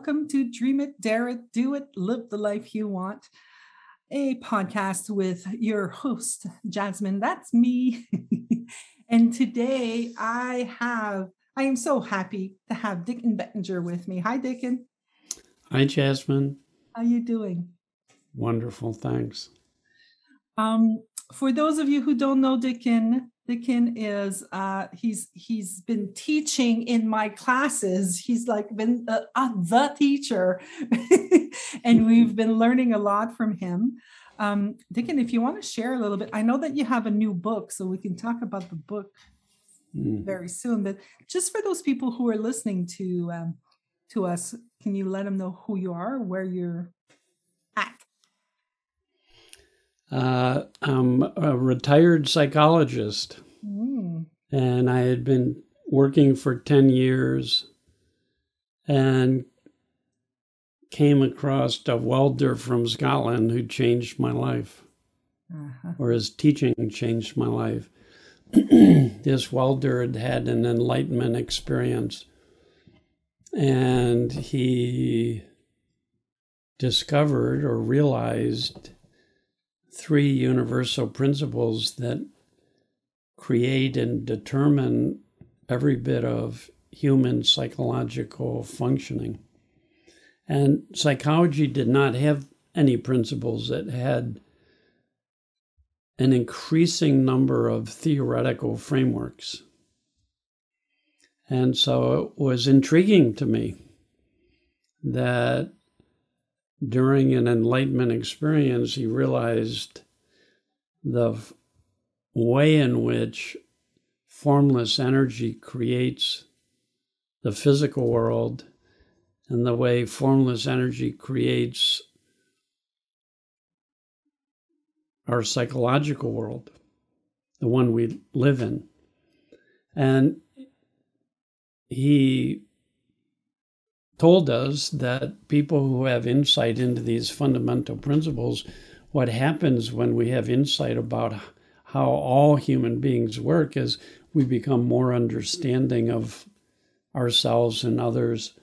Welcome to Dream It, Dare It, Do It, Live the Life You Want, a podcast with your host, Jasmine. That's me. and today I have, I am so happy to have Dicken Bettinger with me. Hi, Dicken. Hi, Jasmine. How are you doing? Wonderful, thanks. Um, for those of you who don't know Dicken, Dicken is uh, he's he's been teaching in my classes. He's like been uh, uh, the teacher, and we've been learning a lot from him. Um, Dicken, if you want to share a little bit, I know that you have a new book, so we can talk about the book mm. very soon. But just for those people who are listening to um, to us, can you let them know who you are, where you're at? Uh, I'm a retired psychologist, mm. and I had been working for 10 years and came across a welder from Scotland who changed my life, uh-huh. or his teaching changed my life. this welder had had an enlightenment experience, and he discovered or realized three universal principles that create and determine every bit of human psychological functioning. And psychology did not have any principles. It had an increasing number of theoretical frameworks. And so it was intriguing to me that during an enlightenment experience, he realized the way in which formless energy creates the physical world and the way formless energy creates our psychological world, the one we live in. And he told us that people who have insight into these fundamental principles, what happens when we have insight about how all human beings work is we become more understanding of ourselves and others.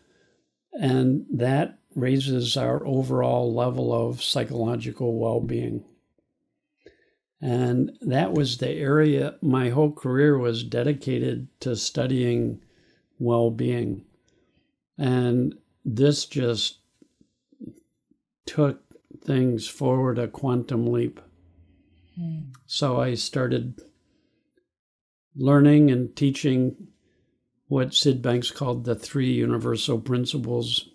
And that raises our overall level of psychological well being. And that was the area my whole career was dedicated to studying well being. And this just took things forward a quantum leap. So I started learning and teaching what Syd Banks called the three universal principles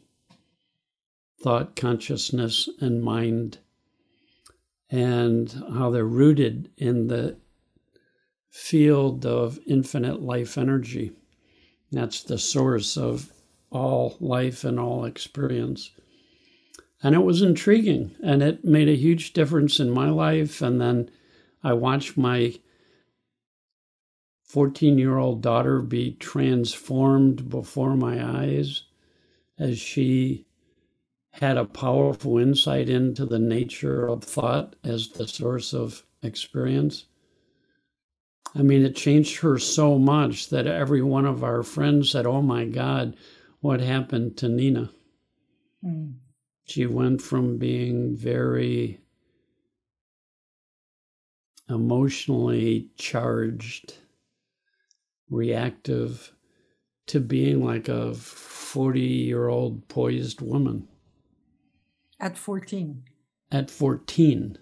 thought, consciousness, and mind, and how they're rooted in the field of infinite life energy. That's the source of all life and all experience. And it was intriguing and it made a huge difference in my life. And then I watched my 14 year old daughter be transformed before my eyes as she had a powerful insight into the nature of thought as the source of experience. I mean, it changed her so much that every one of our friends said, Oh my God, what happened to Nina. Mm. She went from being very emotionally charged, reactive, to being like a 40 year old poised woman. At 14. At 14.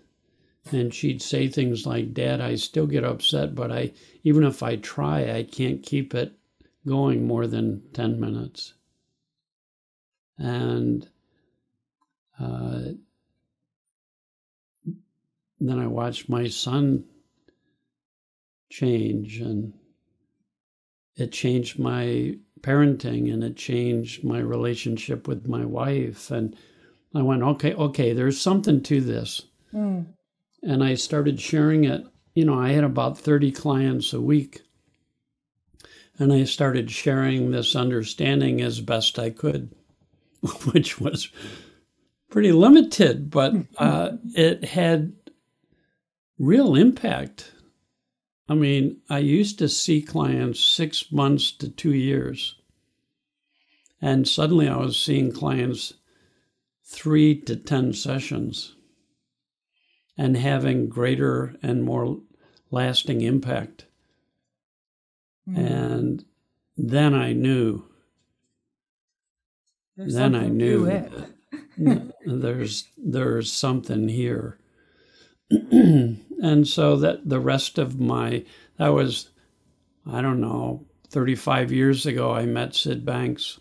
And she'd say things like, Dad, I still get upset, but I even if I try, I can't keep it going more than 10 minutes and uh, then I watched my son change, and it changed my parenting, and it changed my relationship with my wife, and I went, okay, okay, there's something to this, mm. and I started sharing it. You know, I had about thirty clients a week. And I started sharing this understanding as best I could. which was pretty limited, but mm-hmm. uh, it had real impact. I mean, I used to see clients six months to two years. And suddenly I was seeing clients three to 10 sessions and having greater and more lasting impact. Mm. And then I knew. There's then I knew there's there's something here. and so that the rest of my that was I don't know 35 years ago I met Syd Banks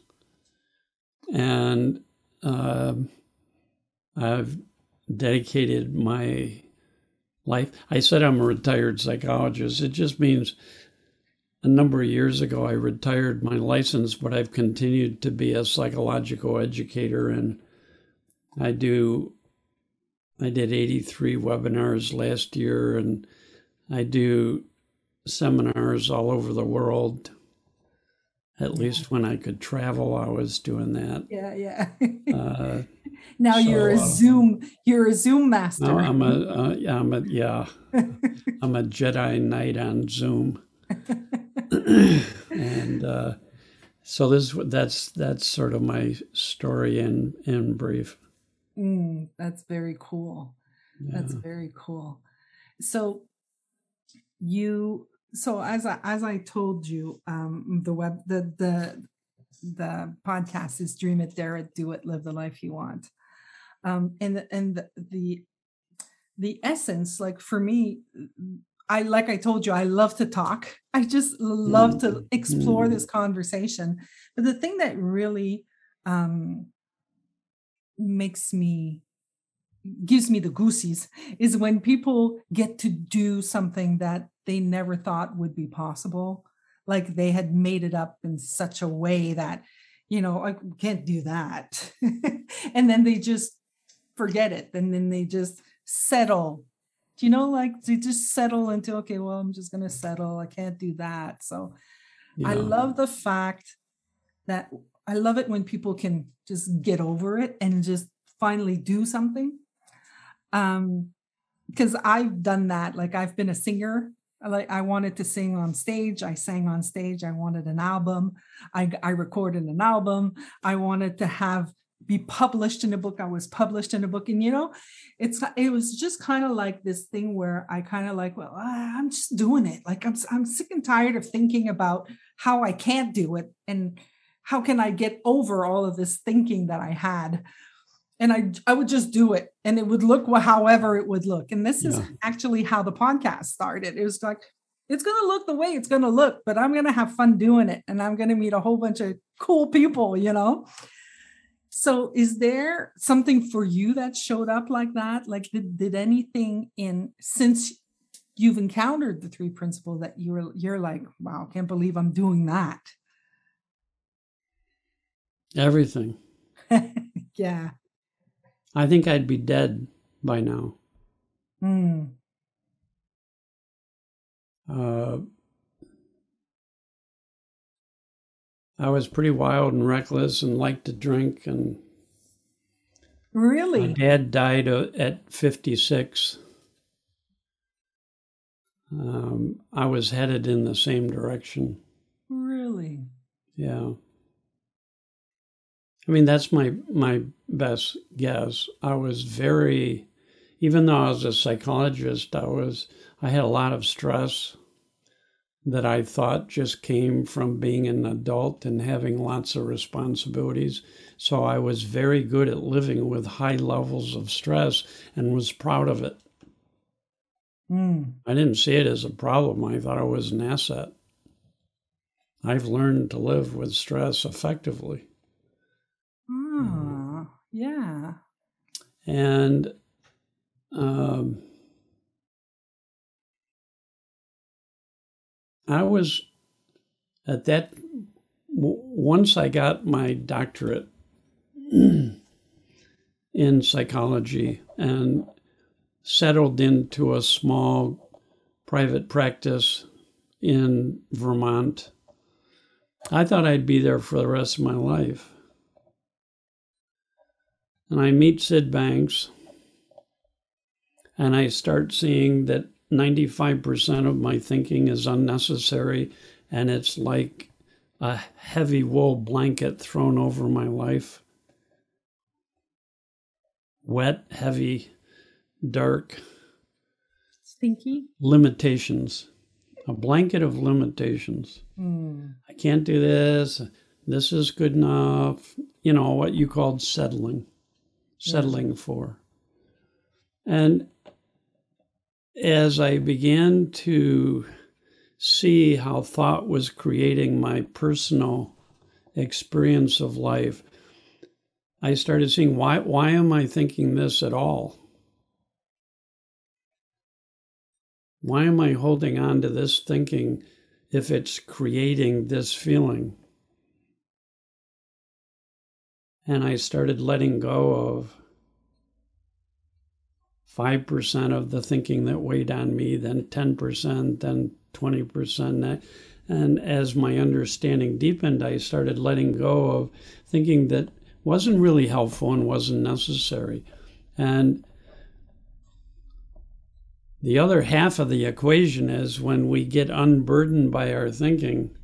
and uh, I've dedicated my life. I said I'm a retired psychologist. It just means a number of years ago I retired my license, but I've continued to be a psychological educator and I do I did 83 webinars last year and I do seminars all over the world. At least when I could travel, I was doing that. Yeah, yeah. uh, now so, you're a uh, Zoom. You're a Zoom master. No, I'm a. Uh, I'm a. Yeah, I'm a Jedi Knight on Zoom. and uh, so this that's that's sort of my story in in brief. Mm, that's very cool. Yeah. That's very cool. So you so as I as I told you, um, the web the the the podcast is Dream It, Dare It, Do It, Live the Life You Want. Um, and and the, the the essence, like for me, I like I told you, I love to talk. I just love to explore this mm-hmm. conversation. But the thing that really um, makes me gives me the goosies is when people get to do something that they never thought would be possible. Like they had made it up in such a way that you know i can't do that. And then they just forget it and then they just settle. You know like they just settle into okay well i'm just going to settle i can't do that. So yeah. i love the fact that i love it when people can just get over it and just finally do something. Um because i've done that like i've been a singer. Like i wanted to sing on stage. I sang on stage. I wanted an album. I, I recorded an album. I wanted to have be published in a book. I was published in a book. And you know it's it was just kind of like this thing where i kind of like well i'm just doing it. Like i'm i'm sick and tired of thinking about how i can't do it. And how can i get over all of this thinking that i had and I I would just do it and it would look however it would look. And this yeah. is actually how the podcast started. It was like it's going to look the way it's going to look, but I'm going to have fun doing it and I'm going to meet a whole bunch of cool people, you know. So is there something for you that showed up like that? Like did, did anything in since you've encountered the three principles that you're you're like, wow, can't believe I'm doing that. Everything. yeah. I think I'd be dead by now. Mm. Uh, I was pretty wild and reckless and liked to drink and really my dad died uh, at 56 um, i was headed in the same direction really yeah I mean, that's my my best guess. I was very, even though I was a psychologist, I was I had a lot of stress that I thought just came from being an adult and having lots of responsibilities. So I was very good at living with high levels of stress and was proud of it. Mm. I didn't see it as a problem. I thought it was an asset. I've learned to live with stress effectively. Oh, yeah. And um, I was at that, once I got my doctorate in psychology and settled into a small private practice in Vermont, I thought I'd be there for the rest of my life and I meet Syd Banks, and I start seeing that 95% of my thinking is unnecessary, and it's like a heavy wool blanket thrown over my life. Wet, heavy, dark. Stinky? Limitations. A blanket of limitations. Mm. I can't do this. This is good enough. You know, what you called settling. Settling mm-hmm. for. And as I began to see how thought was creating my personal experience of life, I started seeing why why am I thinking this at all? Why am I holding on to this thinking if it's creating this feeling? And I started letting go of 5% of the thinking that weighed on me, then 10%, then 20%. And as my understanding deepened, I started letting go of thinking that wasn't really helpful and wasn't necessary. And the other half of the equation is when we get unburdened by our thinking,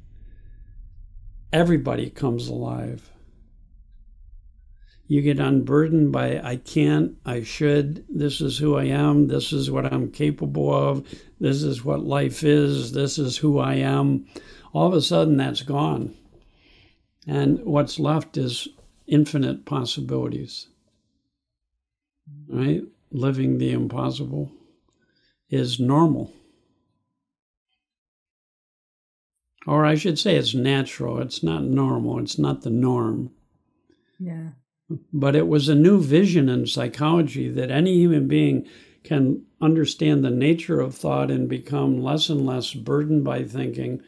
everybody comes alive you get unburdened by I can't, I should, this is who I am, this is what I'm capable of, this is what life is, this is who I am. All of a sudden, that's gone. And what's left is infinite possibilities. Right? Living the impossible is normal. Or I should say it's natural. It's not normal. It's not the norm. Yeah. But it was a new vision in psychology that any human being can understand the nature of thought and become less and less burdened by thinking,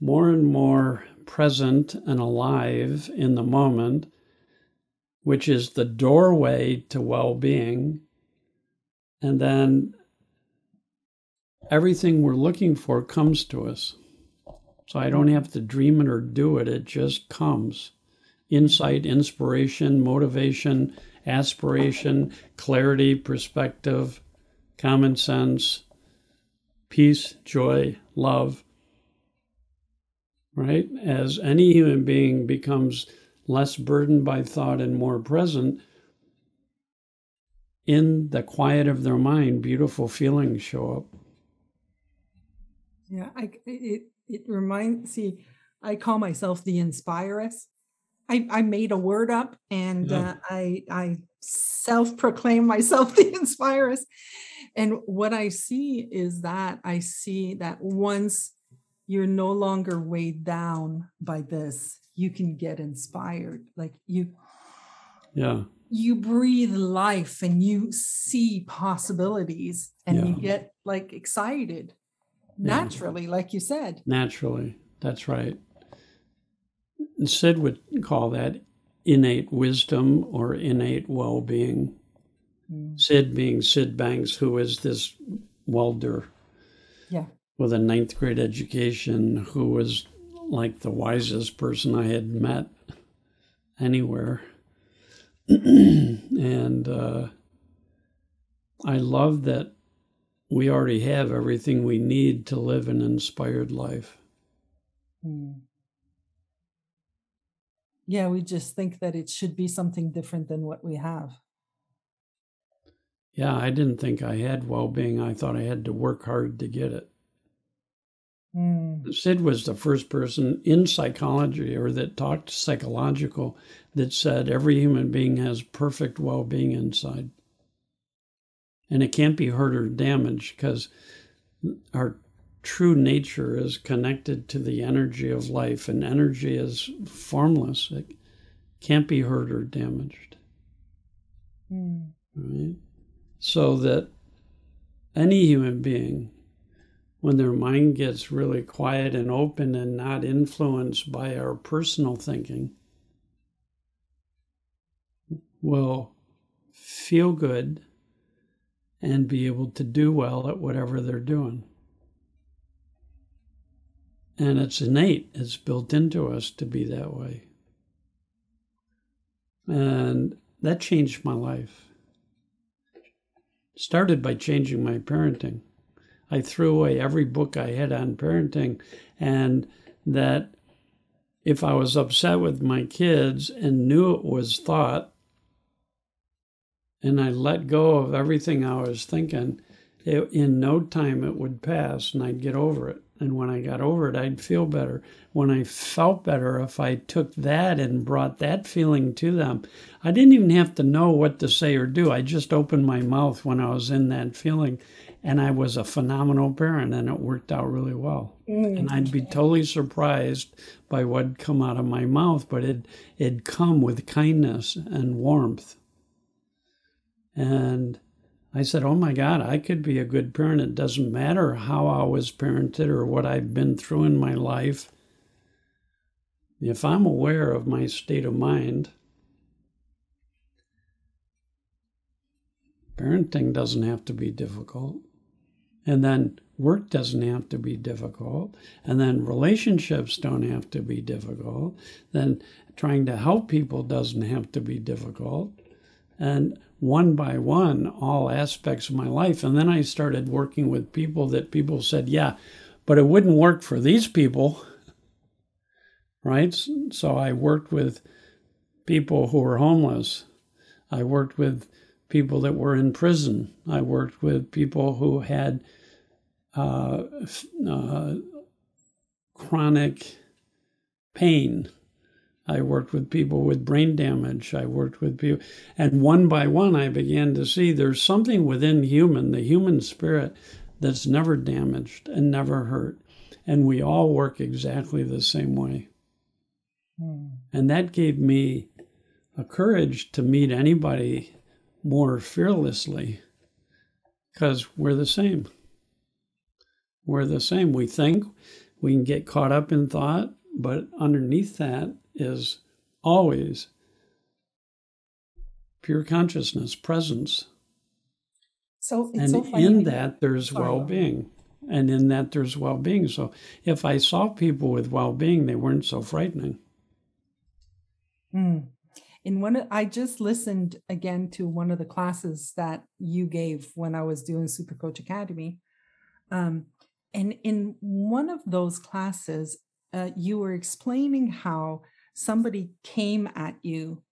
more and more present and alive in the moment, which is the doorway to well being. And then everything we're looking for comes to us. So I don't have to dream it or do it, it just comes insight, inspiration, motivation, aspiration, clarity, perspective, common sense, peace, joy, love. Right? As any human being becomes less burdened by thought and more present, in the quiet of their mind, beautiful feelings show up. Yeah, I, it it reminds see, I call myself the inspirus I, I made a word up and yeah. uh, I I self proclaim myself the inspirus. And what I see is that I see that once you're no longer weighed down by this, you can get inspired. Like you, yeah, you breathe life and you see possibilities and yeah. you get like excited naturally, yeah. like you said. Naturally, that's right. Syd would call that innate wisdom or innate well being. Mm. Syd being Syd Banks, who is this welder yeah. with a ninth grade education, who was like the wisest person I had met anywhere. and uh, I love that we already have everything we need to live an inspired life. Mm yeah, we just think that it should be something different than what we have. Yeah, I didn't think I had well being. I thought I had to work hard to get it. Mm. Syd was the first person in psychology or that talked psychological that said every human being has perfect well being inside. And it can't be hurt or damaged because our true nature is connected to the energy of life, and energy is formless. It can't be hurt or damaged. Mm. Right? So that any human being, when their mind gets really quiet and open and not influenced by our personal thinking, will feel good and be able to do well at whatever they're doing. And it's innate, it's built into us to be that way. And that changed my life. Started by changing my parenting. I threw away every book I had on parenting, and that if I was upset with my kids and knew it was thought, and I let go of everything I was thinking, it, in no time it would pass and I'd get over it. And when I got over it, I'd feel better. When I felt better, if I took that and brought that feeling to them, I didn't even have to know what to say or do. I just opened my mouth when I was in that feeling. And I was a phenomenal parent, and it worked out really well. Mm. And I'd be totally surprised by what'd come out of my mouth, but it, it'd come with kindness and warmth. And I said, Oh my God, I could be a good parent. It doesn't matter how I was parented or what I've been through in my life. If I'm aware of my state of mind, parenting doesn't have to be difficult. And then work doesn't have to be difficult. And then relationships don't have to be difficult. Then trying to help people doesn't have to be difficult. And one by one all aspects of my life. And then I started working with people that people said, yeah, but it wouldn't work for these people. Right? So I worked with people who were homeless. I worked with people that were in prison. I worked with people who had uh, uh, chronic pain I worked with people with brain damage. I worked with people, and one by one, I began to see there's something within human, the human spirit, that's never damaged and never hurt. And we all work exactly the same way. Hmm. And that gave me a courage to meet anybody more fearlessly because we're the same. We're the same. We think we can get caught up in thought, but underneath that is always pure consciousness, presence. So and so in that there's well-being, and in that there's well-being. So if I saw people with well-being, they weren't so frightening. Mm. In one, I just listened again to one of the classes that you gave when I was doing Super Coach Academy, um, and in one of those classes, uh, you were explaining how somebody came at you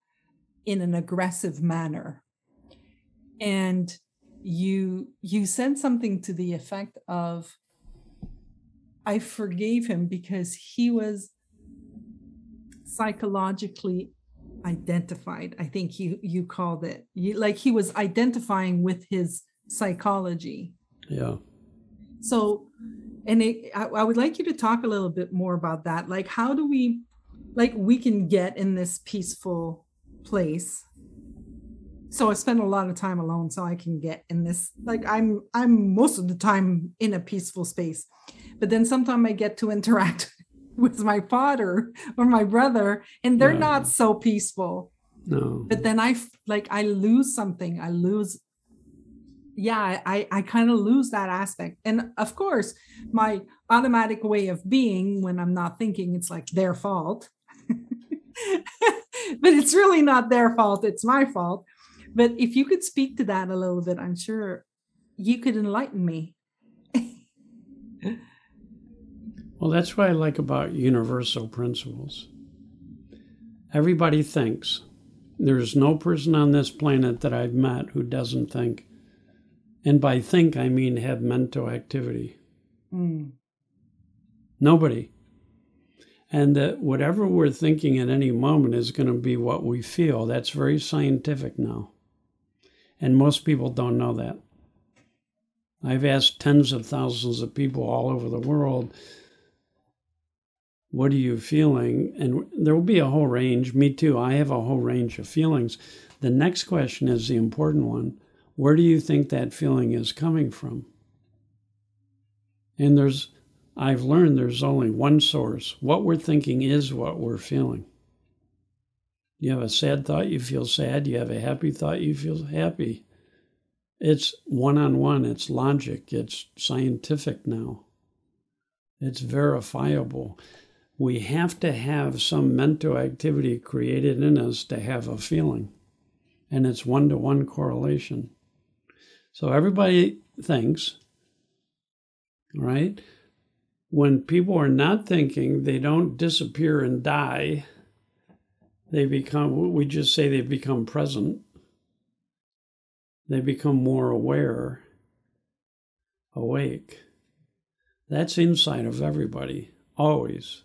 in an aggressive manner. And you you said something to the effect of i forgave him because he was psychologically identified. I think you you called it. You, like he was identifying with his psychology. Yeah. So and it, I, I would like you to talk a little bit more about that. Like how do we like we can get in this peaceful place. So i spend a lot of time alone so i can get in this like i'm i'm most of the time in a peaceful space. But then sometimes i get to interact with my father or my brother and they're not so peaceful. No. But then i like i lose something. I lose yeah i i kind of lose that aspect. And of course my automatic way of being when i'm not thinking it's like their fault but it's really not their fault it's my fault. But if you could speak to that a little bit i'm sure you could enlighten me. Well that's what i like about universal principles. Everybody thinks. There's no person on this planet that i've met who doesn't think. And by think i mean have mental activity. Mm. nobody and that whatever we're thinking at any moment is going to be what we feel. That's very scientific now. And most people don't know that. I've asked tens of thousands of people all over the world, what are you feeling? And there will be a whole range. Me too. I have a whole range of feelings. The next question is the important one. Where do you think that feeling is coming from? And there's I've learned there's only one source. What we're thinking is what we're feeling. You have a sad thought, you feel sad. You have a happy thought, you feel happy. It's one on one, it's logic, it's scientific now, it's verifiable. We have to have some mental activity created in us to have a feeling, and it's one to one correlation. So everybody thinks, right? When people are not thinking, they don't disappear and die. They become, we just say they become present. They become more aware, awake. That's inside of everybody, always.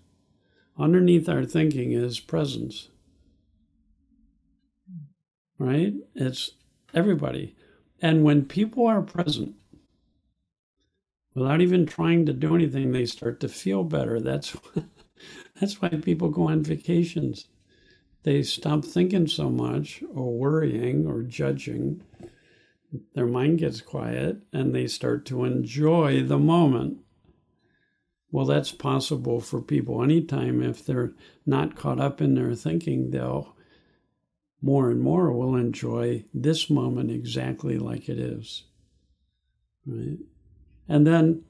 Underneath our thinking is presence. Right? It's everybody. And when people are present, without even trying to do anything, they start to feel better. That's that's why people go on vacations. They stop thinking so much or worrying or judging. Their mind gets quiet and they start to enjoy the moment. Well, that's possible for people anytime. If they're not caught up in their thinking, they'll more and more will enjoy this moment exactly like it is. Right? And then,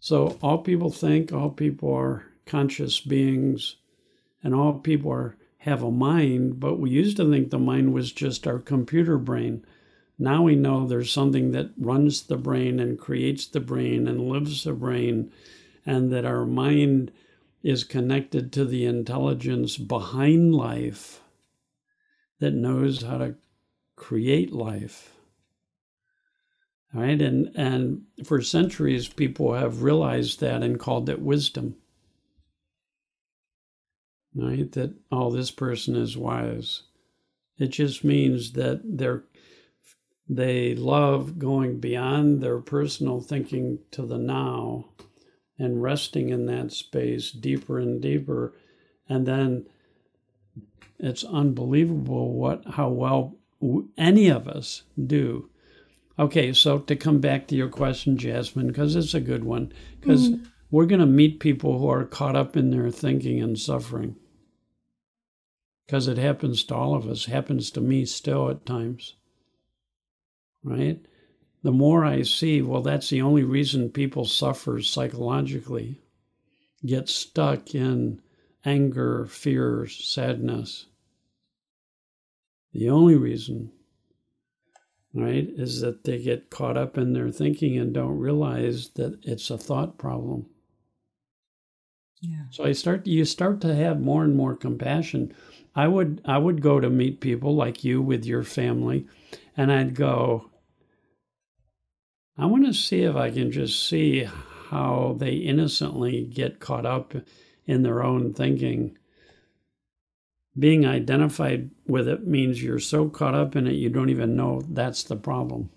so all people think, all people are conscious beings, and all people are have a mind, but we used to think the mind was just our computer brain. Now we know there's something that runs the brain and creates the brain and lives the brain, and that our mind is connected to the intelligence behind life that knows how to create life. Right? And and for centuries people have realized that and called it wisdom. Right? That all oh, this person is wise. It just means that they're they love going beyond their personal thinking to the now and resting in that space deeper and deeper. And then it's unbelievable what how well any of us do. Okay, so to come back to your question, Jasmine, because it's a good one, because mm-hmm. we're going to meet people who are caught up in their thinking and suffering. Because it happens to all of us, happens to me still at times right? The more I see, well, that's the only reason people suffer psychologically, get stuck in anger, fear, sadness. The only reason, right, is that they get caught up in their thinking and don't realize that it's a thought problem. Yeah. So I start you start to have more and more compassion. I would I would go to meet people like you with your family and I'd go, I want to see if I can just see how they innocently get caught up in their own thinking. Being identified with it means you're so caught up in it you don't even know that's the problem.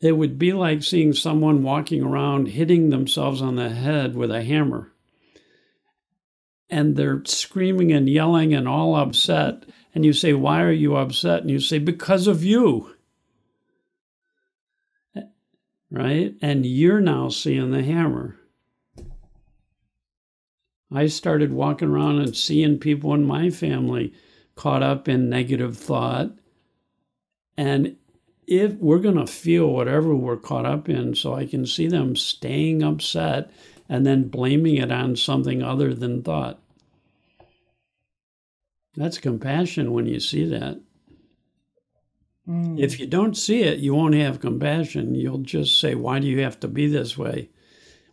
It would be like seeing someone walking around hitting themselves on the head with a hammer. And they're screaming and yelling and all upset and you say, Why are you upset? And you say, Because of you. Right? And you're now seeing the hammer. I started walking around and seeing people in my family caught up in negative thought. And if we're going to feel whatever we're caught up in, so I can see them staying upset and then blaming it on something other than thought. That's compassion when you see that. Mm. If you don't see it, you won't have compassion. You'll just say, Why do you have to be this way?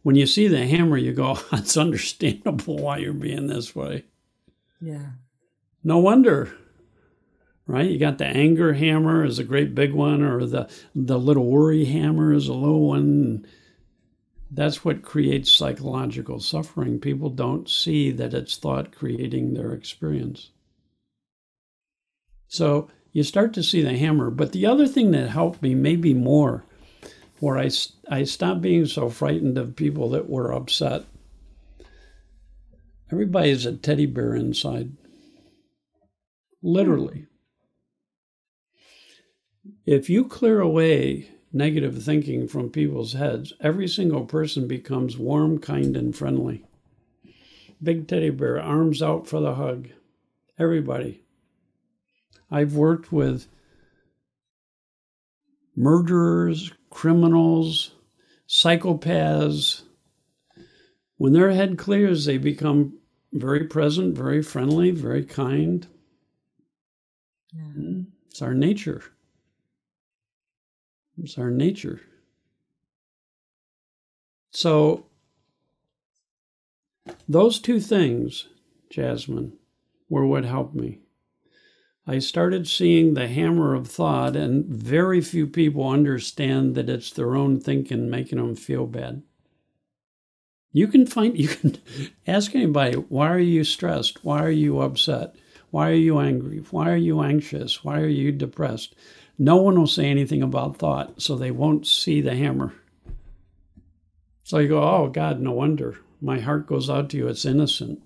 When you see the hammer, you go, It's understandable why you're being this way. Yeah. No wonder. Right? You got the anger hammer is a great big one, or the, the little worry hammer is a little one. That's what creates psychological suffering. People don't see that it's thought creating their experience. So you start to see the hammer. But the other thing that helped me, maybe more, where I, I stopped being so frightened of people that were upset. Everybody's a teddy bear inside. Literally. If you clear away negative thinking from people's heads, every single person becomes warm, kind, and friendly. Big teddy bear, arms out for the hug. Everybody. I've worked with murderers, criminals, psychopaths. When their head clears, they become very present, very friendly, very kind. Yeah. It's our nature. It's our nature. So, those two things, Jasmine, were what helped me. I started seeing the hammer of thought, and very few people understand that it's their own thinking making them feel bad. You can find, you can ask anybody, why are you stressed? Why are you upset? Why are you angry? Why are you anxious? Why are you depressed? No one will say anything about thought, so they won't see the hammer. So you go, oh God, no wonder. My heart goes out to you. It's innocent.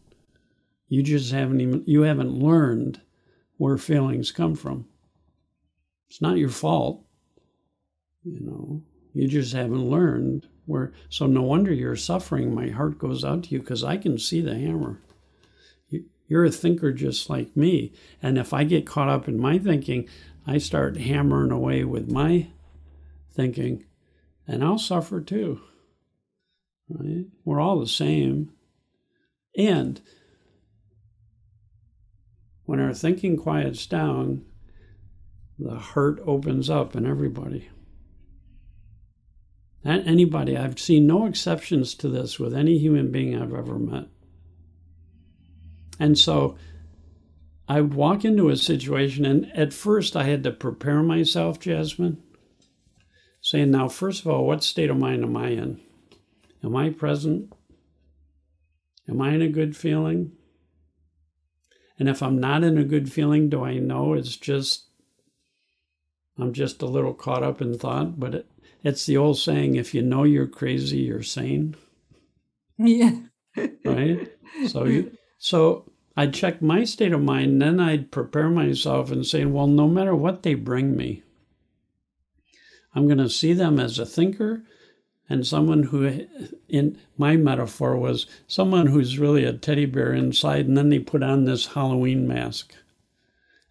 You just haven't even you haven't learned where feelings come from. It's not your fault. You know, you just haven't learned where so no wonder you're suffering. My heart goes out to you because I can see the hammer. You're a thinker just like me. And if I get caught up in my thinking, I start hammering away with my thinking, and I'll suffer too. Right? We're all the same. And when our thinking quiets down, the heart opens up in everybody. And anybody, I've seen no exceptions to this with any human being I've ever met. And so I would walk into a situation, and at first I had to prepare myself, Jasmine, saying, Now, first of all, what state of mind am I in? Am I present? Am I in a good feeling? And if I'm not in a good feeling, do I know it's just, I'm just a little caught up in thought? But it, it's the old saying if you know you're crazy, you're sane. Yeah. right? So you, so I'd check my state of mind, and then I'd prepare myself and say, well, no matter what they bring me, I'm going to see them as a thinker and someone who, in my metaphor, was someone who's really a teddy bear inside, and then they put on this Halloween mask.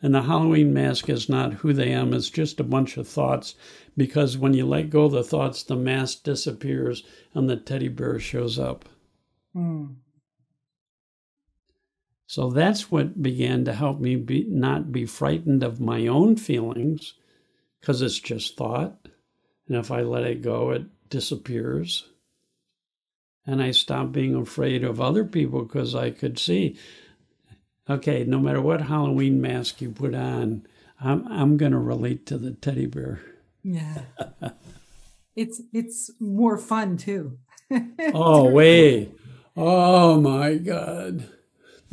And the Halloween mask is not who they am, it's just a bunch of thoughts. Because when you let go of the thoughts, the mask disappears and the teddy bear shows up. Mm. So that's what began to help me be, not be frightened of my own feelings because it's just thought. And if I let it go, it disappears. And I stopped being afraid of other people because I could see okay, no matter what Halloween mask you put on, I'm, I'm going to relate to the teddy bear. Yeah. it's it's more fun too. oh, way. Oh my God.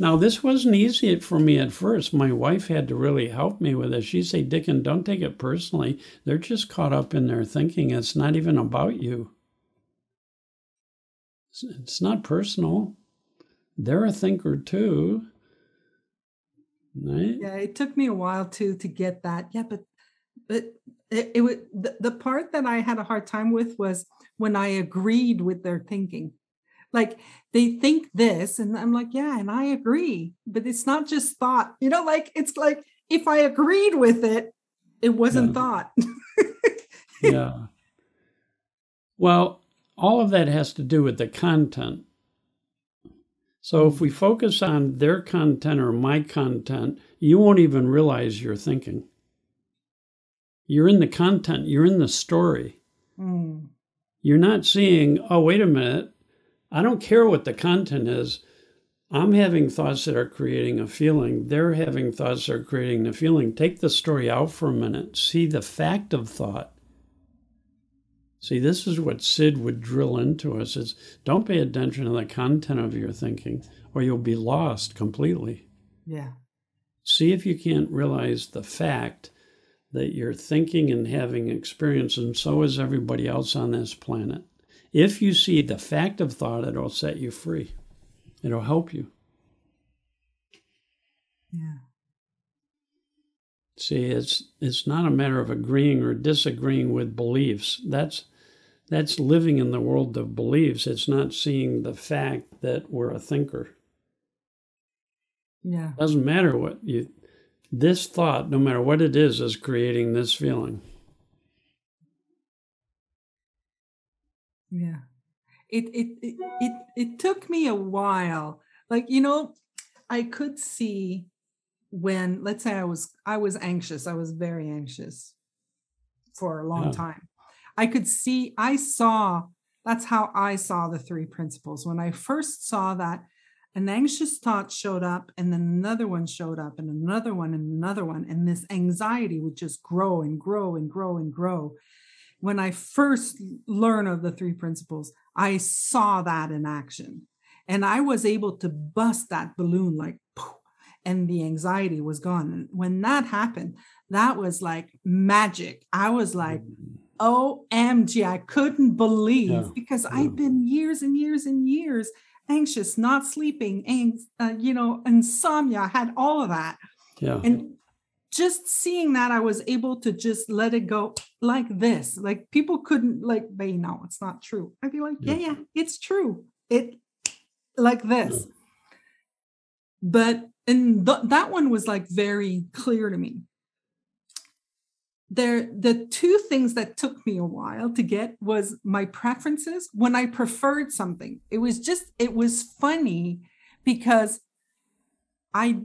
Now, this wasn't easy for me at first. My wife had to really help me with it. She'd say, Dicken, don't take it personally. They're just caught up in their thinking. It's not even about you. It's not personal. They're a thinker too. Right? Yeah, it took me a while too to get that. Yeah, but but it, it would the, the part that I had a hard time with was when I agreed with their thinking like they think this and i'm like yeah and i agree but it's not just thought you know like it's like if i agreed with it it wasn't yeah. thought. Yeah. Well all of that has to do with the content. So if we focus on their content or my content you won't even realize you're thinking. You're in the content you're in the story. Mm. you're not seeing oh wait a minute I don't care what the content is. I'm having thoughts that are creating a feeling. They're having thoughts that are creating the feeling. Take the story out for a minute. See the fact of thought. See, this is what Syd would drill into us is don't pay attention to the content of your thinking or you'll be lost completely. Yeah. See if you can't realize the fact that you're thinking and having experience, and so is everybody else on this planet. If you see the fact of thought, it'll set you free. It'll help you. Yeah. See, it's it's not a matter of agreeing or disagreeing with beliefs. That's that's living in the world of beliefs. It's not seeing the fact that we're a thinker. Yeah. Doesn't matter what you this thought, no matter what it is, is creating this feeling. Yeah. It, it it it it took me a while. Like, you know, I could see when let's say I was I was anxious. I was very anxious for a long yeah. time. I could see, I saw, that's how I saw the three principles. When I first saw that, an anxious thought showed up, and then another one showed up, and another one, and another one. And this anxiety would just grow and grow and grow and grow. When I first learned of the three principles, I saw that in action. And I was able to bust that balloon like, and the anxiety was gone. And when that happened, that was like magic. I was like, OMG, I couldn't believe yeah. because yeah. I've been years and years and years anxious, not sleeping, and uh, you know, insomnia. I had all of that. Yeah. And just seeing that, I was able to just let it go like this. Like people couldn't like, they no, it's not true. I'd be like, yeah, yeah, yeah it's true. It like this. Yeah. But and th- that one was like very clear to me there the two things that took me a while to get was my preferences when i preferred something it was just it was funny because i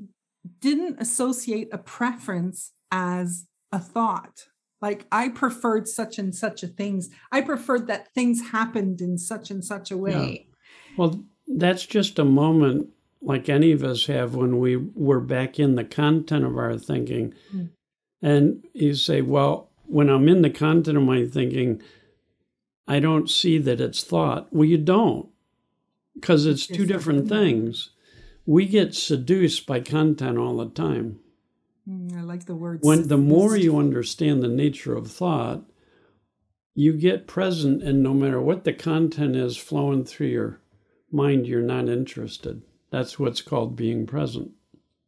didn't associate a preference as a thought like i preferred such and such a things i preferred that things happened in such and such a way yeah. well that's just a moment like any of us have when we were back in the content of our thinking mm. And you say, well, when I'm in the content of my thinking, I don't see that it's thought. Well, you don't, because it's two different things. We get seduced by content all the time. Mm, I like the word. When the more you understand the nature of thought, you get present, and no matter what the content is flowing through your mind, you're not interested. That's what's called being present.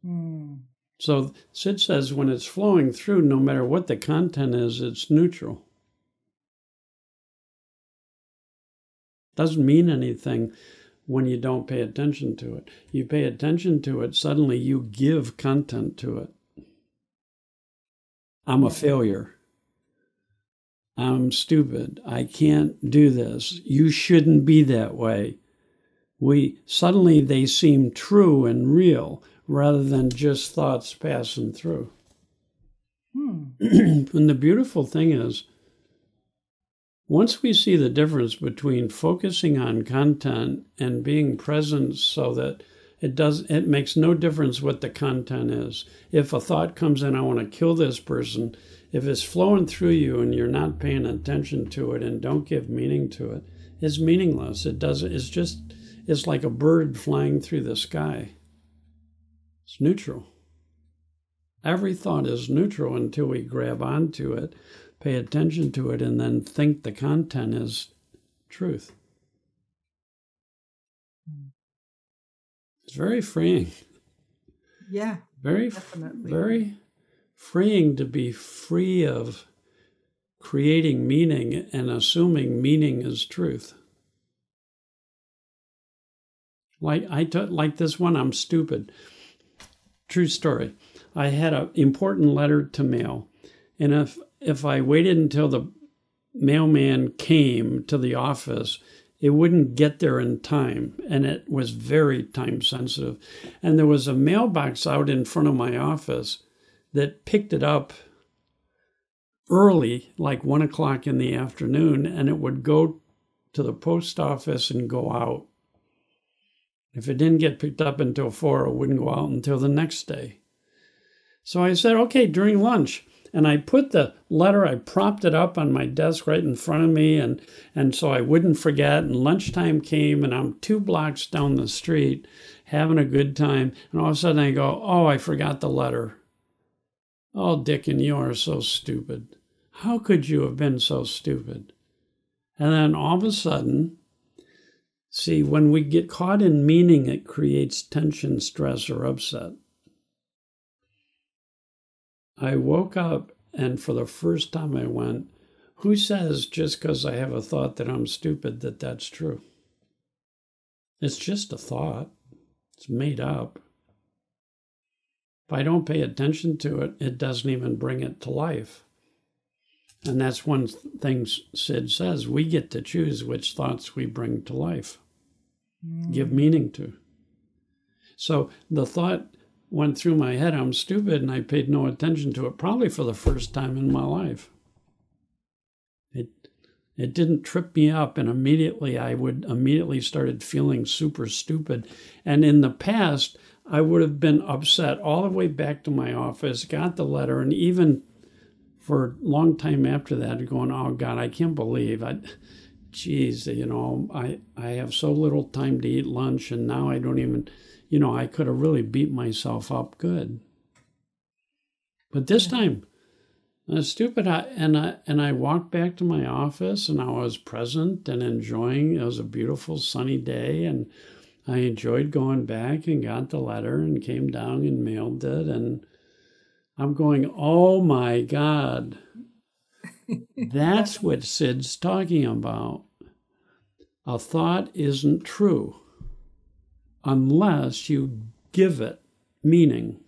Mm. So Syd says when it's flowing through, no matter what the content is, it's neutral. Doesn't mean anything when you don't pay attention to it. You pay attention to it, suddenly you give content to it. I'm a failure. I'm stupid. I can't do this. You shouldn't be that way. We suddenly they seem true and real rather than just thoughts passing through. Hmm. and the beautiful thing is, once we see the difference between focusing on content and being present so that it does it makes no difference what the content is if a thought comes in i want to kill this person if it's flowing through you and you're not paying attention to it and don't give meaning to it it's meaningless it doesn't it's just it's like a bird flying through the sky it's neutral. Every thought is neutral until we grab onto it, pay attention to it, and then think the content is truth. Hmm. It's very freeing. Yeah. Very, definitely. very freeing to be free of creating meaning and assuming meaning is truth. Like I like this one, I'm stupid. True story. I had an important letter to mail, and if if I waited until the mailman came to the office, it wouldn't get there in time, and it was very time sensitive. And there was a mailbox out in front of my office that picked it up early, like one o'clock in the afternoon, and it would go to the post office and go out. If it didn't get picked up until four, it wouldn't go out until the next day. So I said, okay, during lunch. And I put the letter, I propped it up on my desk right in front of me, and, and so I wouldn't forget. And lunchtime came, and I'm two blocks down the street having a good time. And all of a sudden I go, oh, I forgot the letter. Oh, Dicken, you are so stupid. How could you have been so stupid? And then all of a sudden, See, when we get caught in meaning, it creates tension, stress, or upset. I woke up and for the first time I went, Who says just because I have a thought that I'm stupid that that's true? It's just a thought, it's made up. If I don't pay attention to it, it doesn't even bring it to life. And that's one thing Syd says we get to choose which thoughts we bring to life, mm. give meaning to. So the thought went through my head, I'm stupid, and I paid no attention to it, probably for the first time in my life. It, It didn't trip me up, and immediately I would immediately started feeling super stupid. And in the past, I would have been upset all the way back to my office, got the letter, and even for a long time after that, going, "Oh God, I can't believe I." Geez, you know, I I have so little time to eat lunch, and now I don't even, you know, I could have really beat myself up good. But this time, was stupid. I, and I and I walked back to my office, and I was present and enjoying. It was a beautiful sunny day, and I enjoyed going back and got the letter and came down and mailed it. And I'm going, oh my God, that's what Syd's talking about. A thought isn't true unless you give it meaning.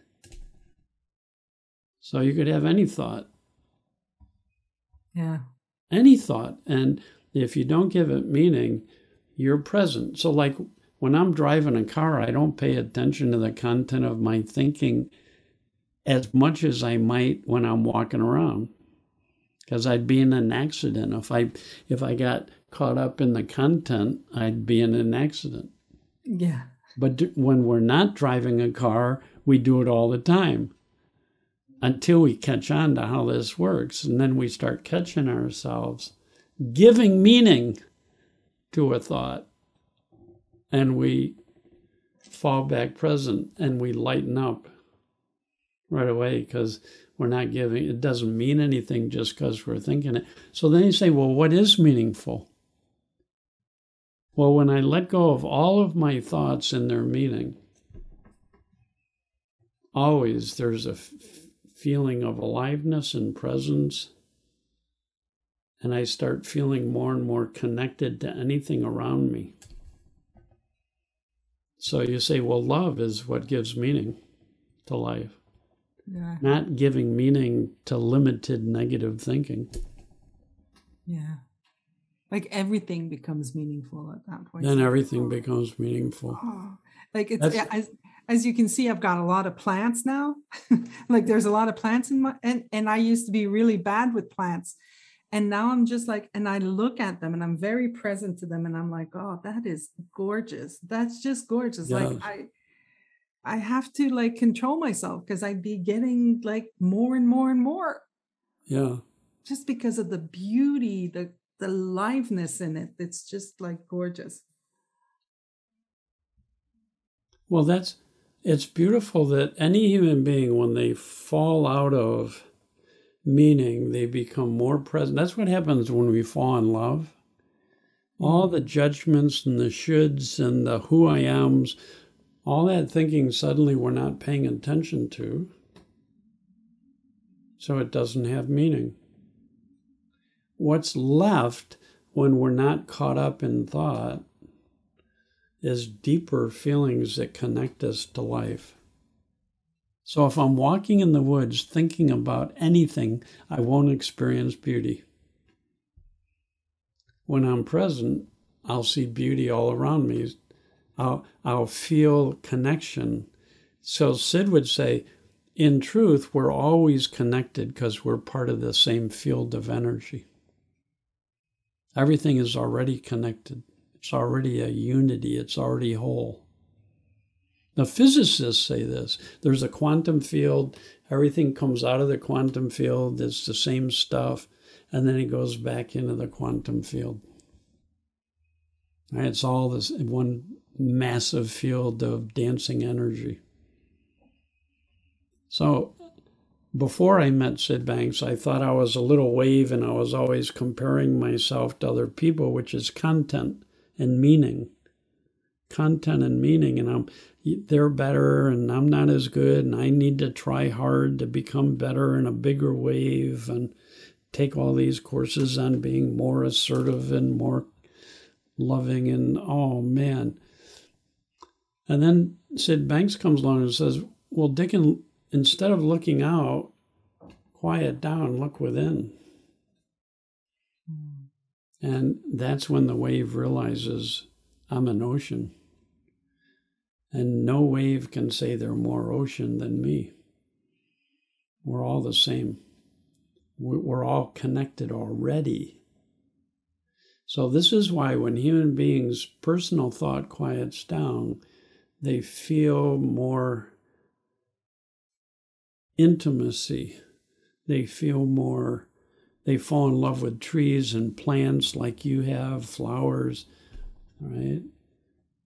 So you could have any thought. Yeah. Any thought. And if you don't give it meaning, you're present. So, like when I'm driving a car, I don't pay attention to the content of my thinking as much as I might when I'm walking around. Because I'd be in an accident. If I if I got caught up in the content, I'd be in an accident. Yeah. But when we're not driving a car, we do it all the time until we catch on to how this works. And then we start catching ourselves giving meaning to a thought. And we fall back present and we lighten up right away because we're not giving it doesn't mean anything just because we're thinking it. So then you say, well, what is meaningful? Well, when I let go of all of my thoughts and their meaning, always there's a feeling of aliveness and presence. And I start feeling more and more connected to anything around me. So you say, well, love is what gives meaning to life, yeah. not giving meaning to limited negative thinking. Yeah. Like everything becomes meaningful at that point. Then everything becomes meaningful. Oh, like it's, That's, as you can see, I've got a lot of plants now. like there's a lot of plants in my and and I used to be really bad with plants. And now I'm just like, and I look at them and I'm very present to them, and I'm like, oh, that is gorgeous. That's just gorgeous. Like I I have to like control myself because I'd be getting like more and more and more. Yeah. Just because of the beauty, the the liveness in it. It's just like gorgeous. Well, that's it's beautiful that any human being, when they fall out of meaning, they become more present. That's what happens when we fall in love. All mm-hmm. the judgments and the shoulds and the who I am's, all that thinking suddenly we're not paying attention to. So it doesn't have meaning. What's left when we're not caught up in thought is deeper feelings that connect us to life. So if I'm walking in the woods thinking about anything, I won't experience beauty. When I'm present, I'll see beauty all around me. I'll, I'll feel connection. So Syd would say, in truth, we're always connected because we're part of the same field of energy. Everything is already connected. It's already a unity, it's already whole. The physicists say this there's a quantum field, everything comes out of the quantum field, it's the same stuff, and then it goes back into the quantum field. It's all this one massive field of dancing energy. So before I met Syd Banks, I thought I was a little wave and I was always comparing myself to other people, which is content and meaning, content and meaning. And I'm, they're better and I'm not as good and I need to try hard to become better in a bigger wave and take all these courses on being more assertive and more loving and oh man. And then Syd Banks comes along and says, Well, Dicken, instead of looking out, quiet down, look within. And that's when the wave realizes I'm an ocean. And no wave can say they're more ocean than me. We're all the same. We're all connected already. So, this is why when human beings' personal thought quiets down, they feel more intimacy. They feel more, they fall in love with trees and plants like you have, flowers, right?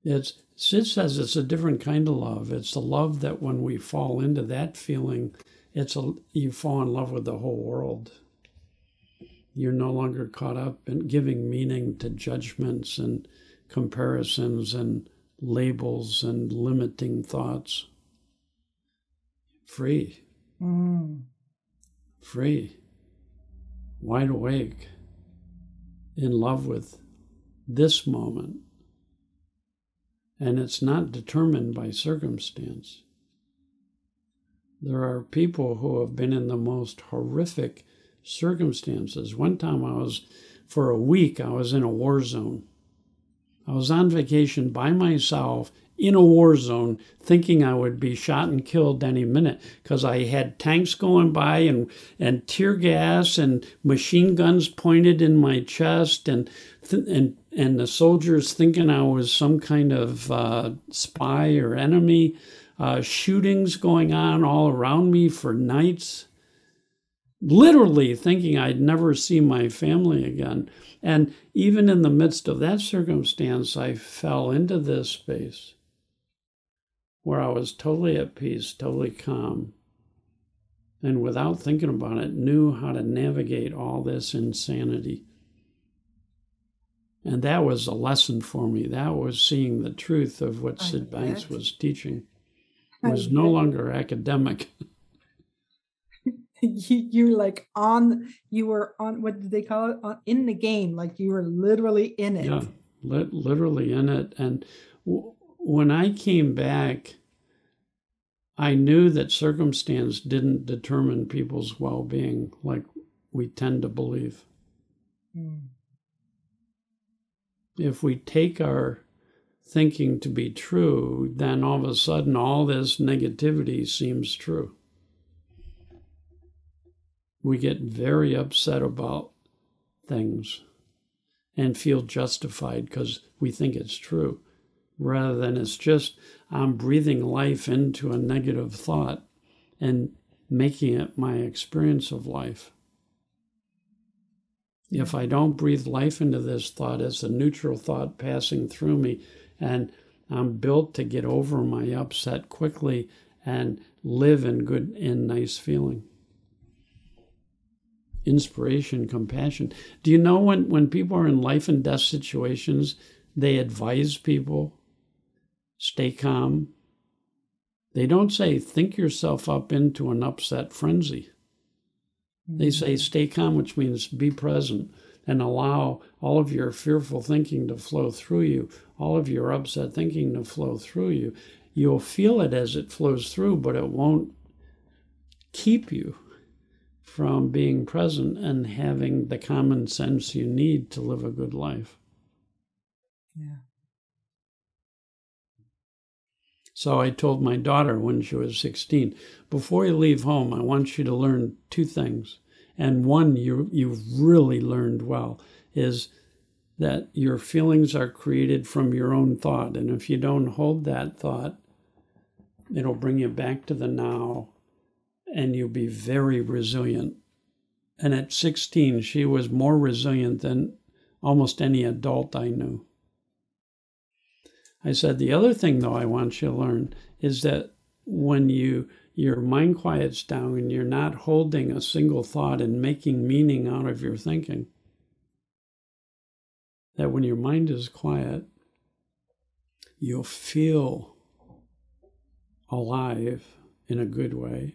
It's, Syd says it's a different kind of love. It's the love that when we fall into that feeling, it's a, you fall in love with the whole world. You're no longer caught up in giving meaning to judgments and comparisons and labels and limiting thoughts. Free. Mm. Free. Wide awake. In love with this moment. And it's not determined by circumstance. There are people who have been in the most horrific circumstances. One time I was, for a week, I was in a war zone. I was on vacation by myself in a war zone thinking I would be shot and killed any minute because I had tanks going by and, and tear gas and machine guns pointed in my chest and, and, and the soldiers thinking I was some kind of uh, spy or enemy. Uh, shootings going on all around me for nights literally thinking I'd never see my family again. And even in the midst of that circumstance, I fell into this space where I was totally at peace, totally calm, and without thinking about it, knew how to navigate all this insanity. And that was a lesson for me. That was seeing the truth of what Syd Banks was teaching. It was no longer academic. you, are like on you were on what did they call it on, in the game like you were literally in it yeah li- literally in it and w- when i came back i knew that circumstance didn't determine people's well-being like we tend to believe. Mm. if we take our thinking to be true then all of a sudden all this negativity seems true. We get very upset about things and feel justified because we think it's true, rather than it's just I'm breathing life into a negative thought and making it my experience of life. If I don't breathe life into this thought, it's a neutral thought passing through me, and I'm built to get over my upset quickly and live in good in nice feeling inspiration, compassion. Do you know when, when people are in life and death situations, they advise people stay calm? They don't say think yourself up into an upset frenzy. They say mm-hmm. stay calm, which means be present and allow all of your fearful thinking to flow through you, all of your upset thinking to flow through you. You'll feel it as it flows through, but it won't keep you from being present and having the common sense you need to live a good life. Yeah. So I told my daughter when she was 16, before you leave home, I want you to learn two things. And one you you've really learned well is that your feelings are created from your own thought. And if you don't hold that thought, it'll bring you back to the now and you'll be very resilient. And at 16, she was more resilient than almost any adult I knew. I said, the other thing, though, I want you to learn is that when you your mind quiets down and you're not holding a single thought and making meaning out of your thinking, that when your mind is quiet, you'll feel alive in a good way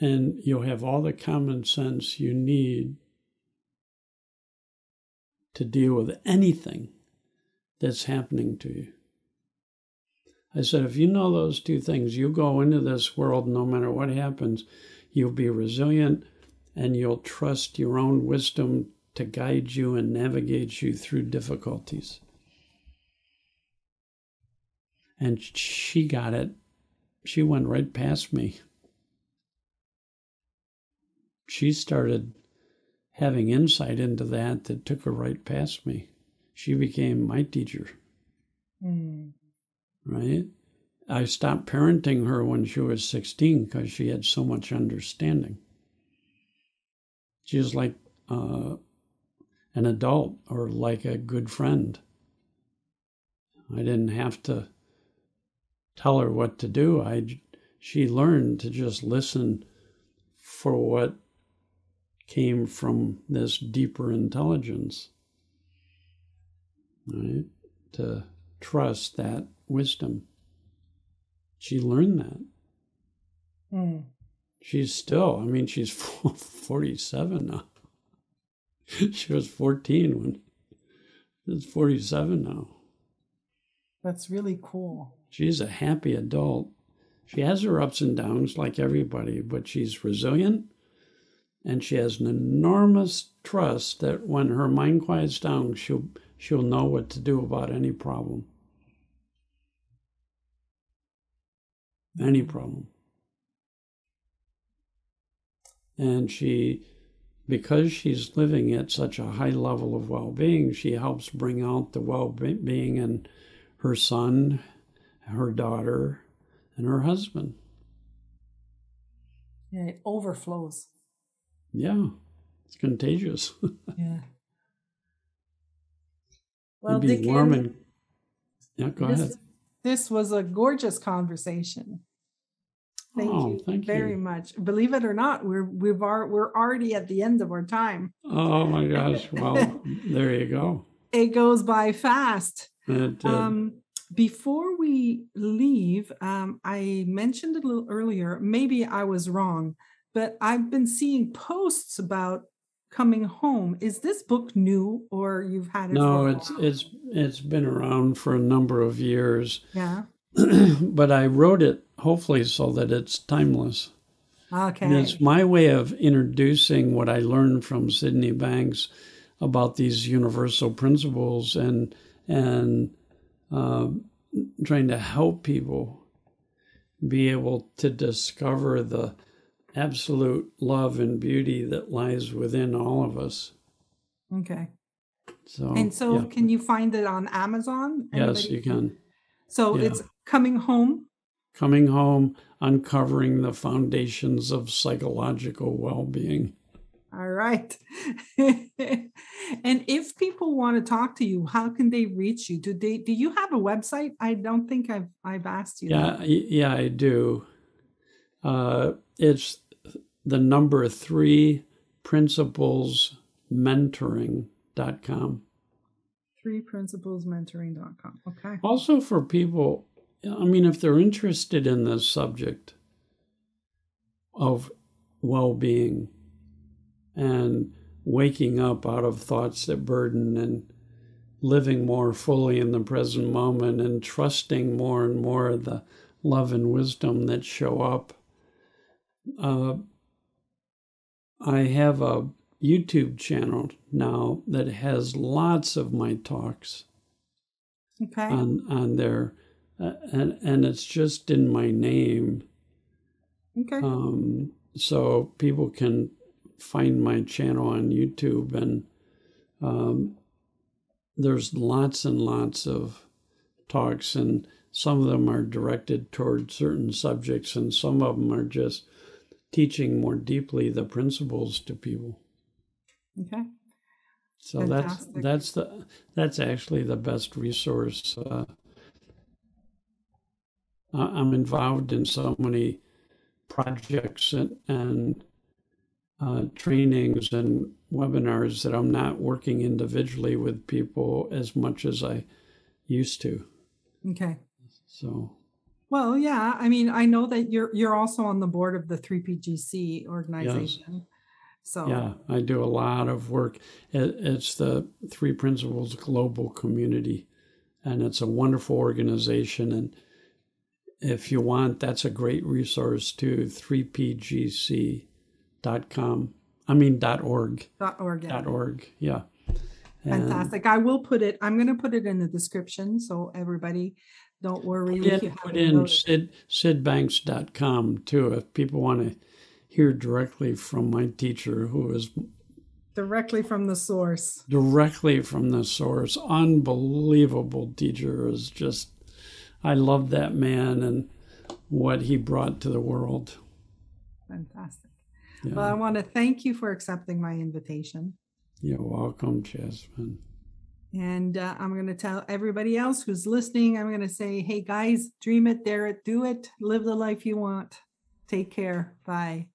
and you'll have all the common sense you need to deal with anything that's happening to you. I said, if you know those two things, you go into this world no matter what happens, you'll be resilient and you'll trust your own wisdom to guide you and navigate you through difficulties. And she got it. She went right past me she started having insight into that that took her right past me. She became my teacher. Mm. Right? I stopped parenting her when she was 16 because she had so much understanding. She was like uh, an adult or like a good friend. I didn't have to tell her what to do. I she learned to just listen for what came from this deeper intelligence. Right? To trust that wisdom. She learned that. Mm. She's still, I mean, she's 47 now. she was 14 when she's 47 now. That's really cool. She's a happy adult. She has her ups and downs like everybody, but she's resilient and she has an enormous trust that when her mind quiets down, she'll she'll know what to do about any problem. Any problem. And she because she's living at such a high level of well-being, she helps bring out the well-being in her son, her daughter, and her husband. Yeah, it overflows. Yeah, it's contagious. yeah. Well, It'd be Dick, warm and yeah, go this, ahead. This was a gorgeous conversation. Thank oh, you thank very you. much. Believe it or not, we're we've are, we're already at the end of our time. Oh my gosh! Well, there you go. It goes by fast. It did. Um, before we leave, um, I mentioned a little earlier, maybe I was wrong, but I've been seeing posts about coming home. Is this book new or you've had it? No, it's it's it's been around for a number of years. Yeah. but I wrote it hopefully so that it's timeless. Okay. And it's my way of introducing what I learned from Sydney Banks about these universal principles and and uh, trying to help people be able to discover the absolute love and beauty that lies within all of us. Okay. So and so, yeah. can you find it on Amazon? Yes, you can. So Yeah. it's coming home. Coming home, uncovering the foundations of psychological well-being. All right. and if people want to talk to you, how can they reach you? Do they do you have a website? I don't think I've I've asked you. Yeah, y- yeah, I do. Uh, it's the number three principles mentoring.com. Three principles mentoring.com. Okay. Also, for people, I mean, if they're interested in this subject of well being and waking up out of thoughts that burden and living more fully in the present moment and trusting more and more the love and wisdom that show up. Uh, I have a YouTube channel now that has lots of my talks Okay. on on there, uh, and and it's just in my name, okay. um, so people can find my channel on YouTube, and um, there's lots and lots of talks, and some of them are directed toward certain subjects, and some of them are just teaching more deeply the principles to people. okay. So Fantastic. that's that's the that's actually the best resource. Uh, I'm involved in so many projects and, and uh, trainings and webinars that I'm not working individually with people as much as I used to. Okay. So Well, yeah. I mean, I know that you're you're also on the board of the 3PGC organization. Yes. So yeah, I do a lot of work. It, it's the Three Principles Global Community, and it's a wonderful organization. And if you want, that's a great resource too. 3pgc.com. I mean, dot .org. dot org. yeah. Dot .org. Yeah. And- Fantastic. I will put it, I'm going to put it in the description. So everybody, don't worry. Put haven't in. Syd, sydbanks.com too if people want to hear directly from my teacher who is directly from the source. Directly from the source. Unbelievable teacher is just, I love that man and what he brought to the world. Fantastic. Yeah. Well, I want to thank you for accepting my invitation. You're welcome, Jasmine. And uh, I'm going to tell everybody else who's listening, I'm going to say, hey guys, dream it, dare it, do it, live the life you want. Take care. Bye.